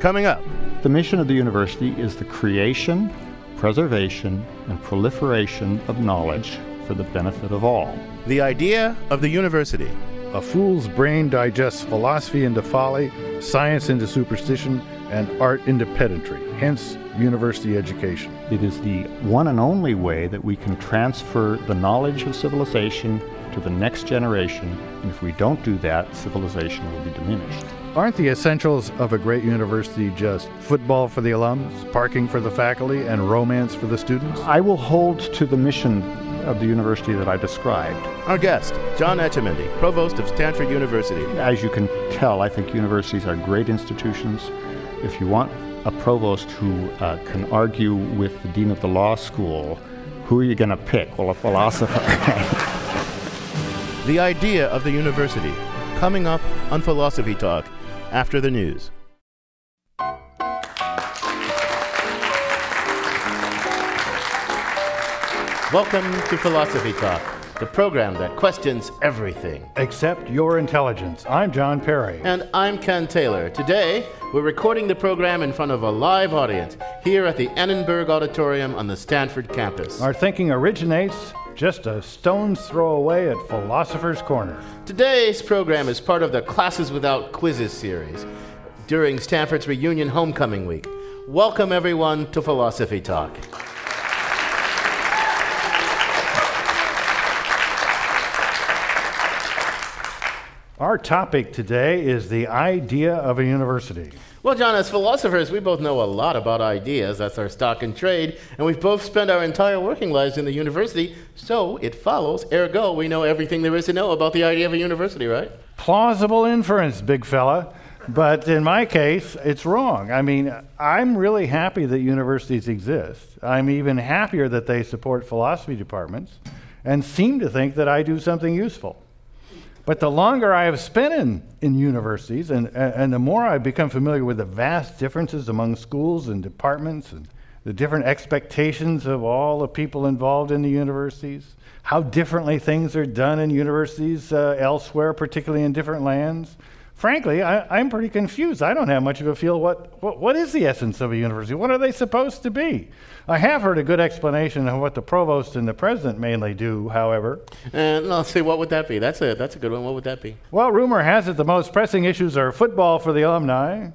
Coming up, The mission of the university is the creation, preservation, and proliferation of knowledge for the benefit of all. the idea of the university. A fool's brain digests philosophy into folly, science into superstition, and art into pedantry, hence university education. It is the one and only way that we can transfer the knowledge of civilization to the next generation, and if we don't do that, civilization will be diminished. Aren't the essentials of a great university just football for the alums, parking for the faculty, and romance for the students? I will hold to the mission of the university that I described. Our guest, John Etchemendy, Provost of Stanford University. As you can tell, I think universities are great institutions. If you want a provost who uh, can argue with the dean of the law school, who are you going to pick? Well, a philosopher. The idea of the university. Coming up on Philosophy Talk after the news. Welcome to Philosophy Talk, the program that questions everything. except your intelligence. I'm John Perry. And I'm Ken Taylor. Today, we're recording the program in front of a live audience here at the Annenberg Auditorium on the Stanford campus. Our thinking originates just a stone's throw away at Philosopher's Corner. Today's program is part of the Classes Without Quizzes series during Stanford's Reunion Homecoming Week. Welcome, everyone, to Philosophy Talk. Our topic today is the idea of a university. Well, John, as philosophers, we both know a lot about ideas. That's our stock in trade. And we've both spent our entire working lives in the university. So it follows, ergo, we know everything there is to know about the idea of a university, right? Plausible inference, big fella. But in my case, it's wrong. I mean, I'm really happy that universities exist. I'm even happier that they support philosophy departments and seem to think that I do something useful. But the longer I have spent in, in universities and, and the more I've become familiar with the vast differences among schools and departments and the different expectations of all the people involved in the universities, how differently things are done in universities uh, elsewhere, particularly in different lands. Frankly, I, am pretty confused. I don't have much of a feel what, what, what is the essence of a university? What are they supposed to be? I have heard a good explanation of what the provost and the president mainly do, however. And let's see, what would that be? That's a, that's a good one. What would that be? Well, rumor has it the most pressing issues are football for the alumni,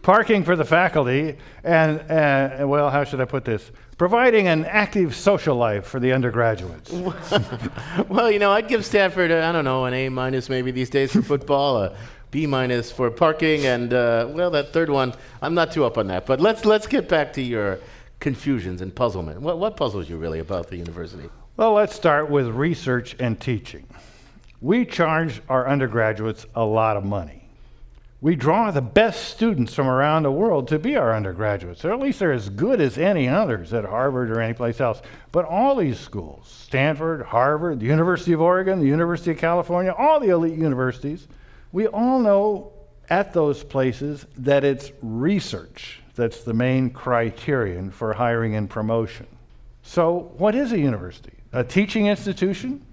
parking for the faculty, and, uh, well, how should I put this? Providing an active social life for the undergraduates. well, you know, I'd give Stanford, uh, I don't know, an A minus maybe these days for football, a B minus for parking, and uh, well, that third one, I'm not too up on that. But let's let's get back to your confusions and puzzlement. What what puzzles you really about the university? Well, let's start with research and teaching. We charge our undergraduates a lot of money. We draw the best students from around the world to be our undergraduates, or at least they're as good as any others at Harvard or anyplace else. But all these schools, Stanford, Harvard, the University of Oregon, the University of California, all the elite universities, we all know at those places that it's research that's the main criterion for hiring and promotion. So, what is a university? A teaching institution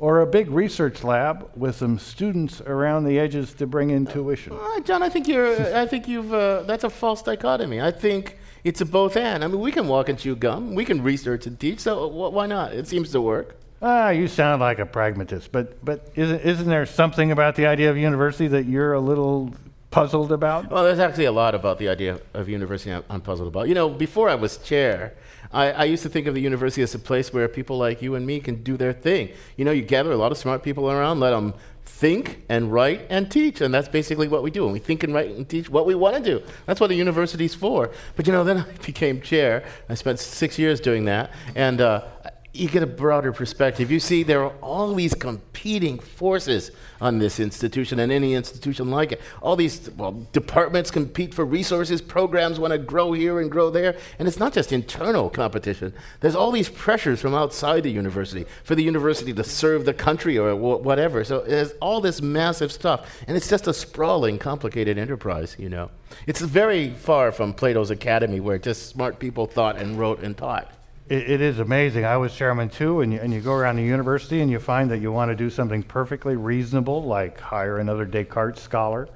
or a big research lab with some students around the edges to bring in tuition? Uh, John, I think you're. I think you've. Uh, that's a false dichotomy. I think it's a both and. I mean, we can walk and chew gum. We can research and teach. So wh- why not? It seems to work. Ah, you sound like a pragmatist, but but isn't isn't there something about the idea of university that you're a little puzzled about? Well, there's actually a lot about the idea of university I'm, puzzled about. You know, before I was chair, I, I, used to think of the university as a place where people like you and me can do their thing. You know, you gather a lot of smart people around, let them think and write and teach, and that's basically what we do. And we think and write and teach what we want to do. That's what the university's for. But you know, then I became chair. I spent six years doing that, and uh, you get a broader perspective. You see, there are all these competing forces on this institution and any institution like it. All these well, departments compete for resources, programs want to grow here and grow there. And it's not just internal competition, there's all these pressures from outside the university for the university to serve the country or wh- whatever. So there's all this massive stuff. And it's just a sprawling, complicated enterprise, you know. It's very far from Plato's Academy, where just smart people thought and wrote and taught it, it is amazing. I was chairman too, and you, and you go around the university and you find that you want to do something perfectly reasonable, like hire another Descartes scholar.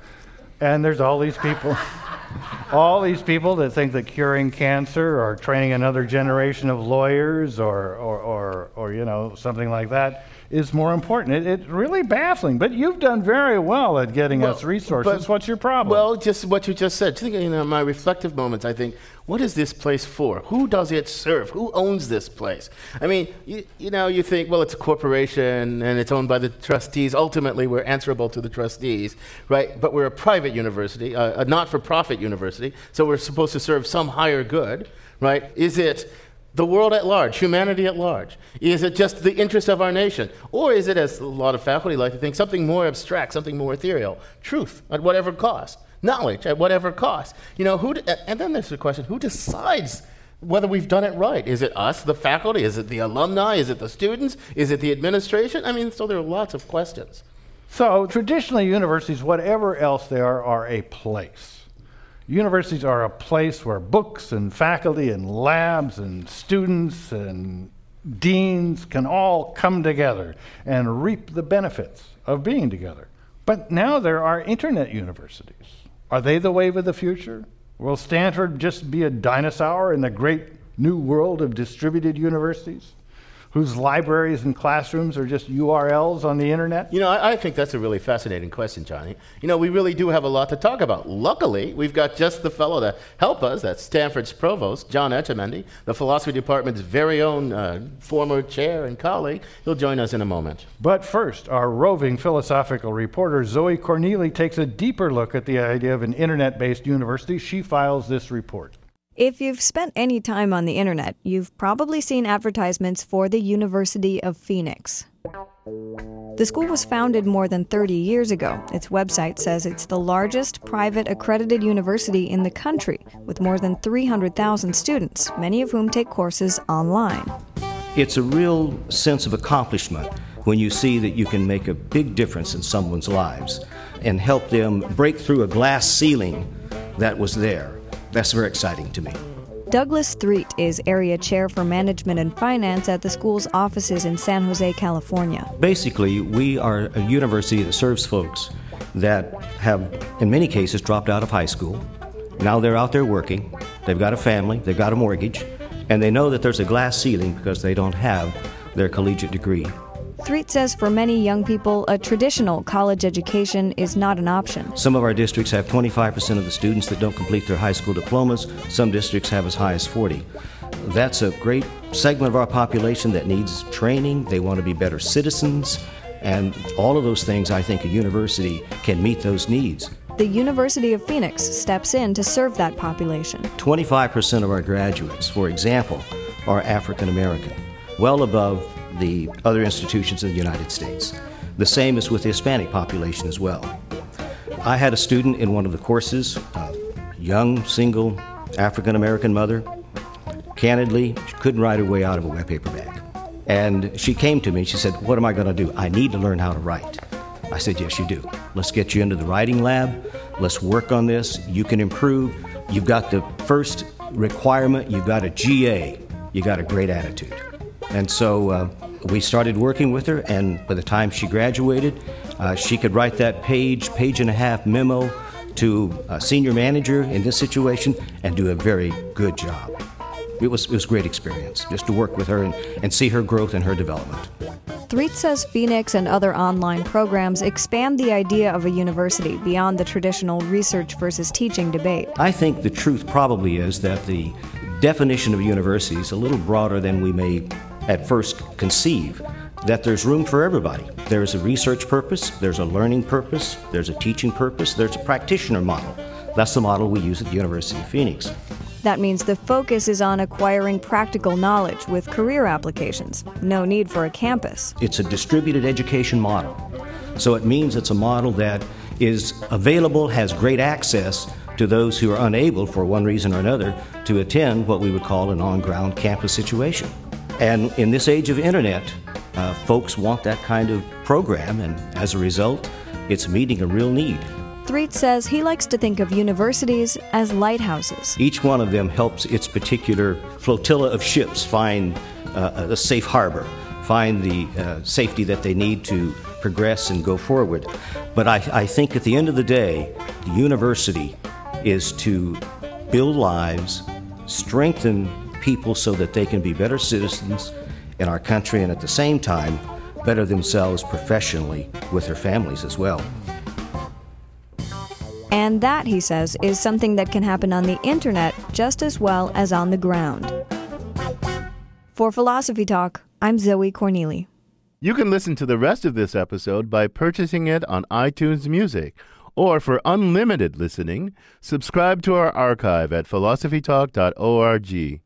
And there's all these people, all these people that think that curing cancer or training another generation of lawyers or, or, or, or you know, something like that is more important. It, it's really baffling, but you've done very well at getting Well, us resources. but- What's your problem? Well, just what you just said. Think, you know, my reflective moments. I think, what is this place for? Who does it serve? Who owns this place? I mean, you, you know, you think, well, it's a corporation and it's owned by the trustees. Ultimately, we're answerable to the trustees, right? But we're a private university, uh, a not-for-profit university, so we're supposed to serve some higher good, right? Is it? The world at large, humanity at large? Is it just the interest of our nation? Or is it, as a lot of faculty like to think, something more abstract, something more ethereal? Truth at whatever cost, knowledge at whatever cost. You know, who, and then there's the question who decides whether we've done it right? Is it us, the faculty? Is it the alumni? Is it the students? Is it the administration? I mean, so there are lots of questions. So, traditionally, universities, whatever else they are, are a place. Universities are a place where books and faculty and labs and students and deans can all come together and reap the benefits of being together. But now there are internet universities. Are they the wave of the future? Will Stanford just be a dinosaur in the great new world of distributed universities? Whose libraries and classrooms are just URLs on the internet? You know, I, I think that's a really fascinating question, Johnny. You know, we really do have a lot to talk about. Luckily, we've got just the fellow to help us. That's Stanford's provost, John Etchemendy, the philosophy department's very own uh, former chair and colleague. He'll join us in a moment. But first, our roving philosophical reporter Zoe Corneli takes a deeper look at the idea of an internet based university. She files this report. If you've spent any time on the internet, you've probably seen advertisements for the University of Phoenix. The school was founded more than 30 years ago. Its website says it's the largest private accredited university in the country, with more than 300,000 students, many of whom take courses online. It's a real sense of accomplishment when you see that you can make a big difference in someone's lives and help them break through a glass ceiling that was there. That's very exciting to me. Douglas Threet is area chair for management and finance at the school's offices in San Jose, California. Basically, we are a university that serves folks that have, in many cases, dropped out of high school. Now they're out there working, they've got a family, they've got a mortgage, and they know that there's a glass ceiling because they don't have their collegiate degree. Threet says for many young people, a traditional college education is not an option. Some of our districts have 25% of the students that don't complete their high school diplomas. Some districts have as high as 40. That's a great segment of our population that needs training. They want to be better citizens. And all of those things, I think a university can meet those needs. The University of Phoenix steps in to serve that population. 25% of our graduates, for example, are African American, well above the other institutions in the United States. The same is with the Hispanic population as well. I had a student in one of the courses, a young, single African American mother. Candidly, she couldn't write her way out of a wet paper bag. And she came to me, she said, What am I going to do? I need to learn how to write. I said, Yes, you do. Let's get you into the writing lab. Let's work on this. You can improve. You've got the first requirement, you've got a GA, you got a great attitude. And so uh, we started working with her, and by the time she graduated, uh, she could write that page, page and a half memo to a senior manager in this situation and do a very good job. It was, it was a great experience just to work with her and, and see her growth and her development. Threet says Phoenix and other online programs expand the idea of a university beyond the traditional research versus teaching debate. I think the truth probably is that the definition of university is a little broader than we may at first conceive. That there's room for everybody. There's a research purpose, there's a learning purpose, there's a teaching purpose, there's a practitioner model. That's the model we use at the University of Phoenix. That means the focus is on acquiring practical knowledge with career applications. No need for a campus. It's a distributed education model. So it means it's a model that is available, has great access to those who are unable, for one reason or another, to attend what we would call an on ground campus situation. And in this age of internet, uh, folks want that kind of program, and as a result, it's meeting a real need. Threet says he likes to think of universities as lighthouses. Each one of them helps its particular flotilla of ships find uh, a safe harbor, find the uh, safety that they need to progress and go forward. But I, I think at the end of the day, the university is to build lives, strengthen people so that they can be better citizens in our country and at the same time better themselves professionally with their families as well. And that, he says, is something that can happen on the internet just as well as on the ground. For Philosophy Talk, I'm Zoe Corneli. You can listen to the rest of this episode by purchasing it on iTunes Music. Or for unlimited listening, subscribe to our archive at philosophytalk.org.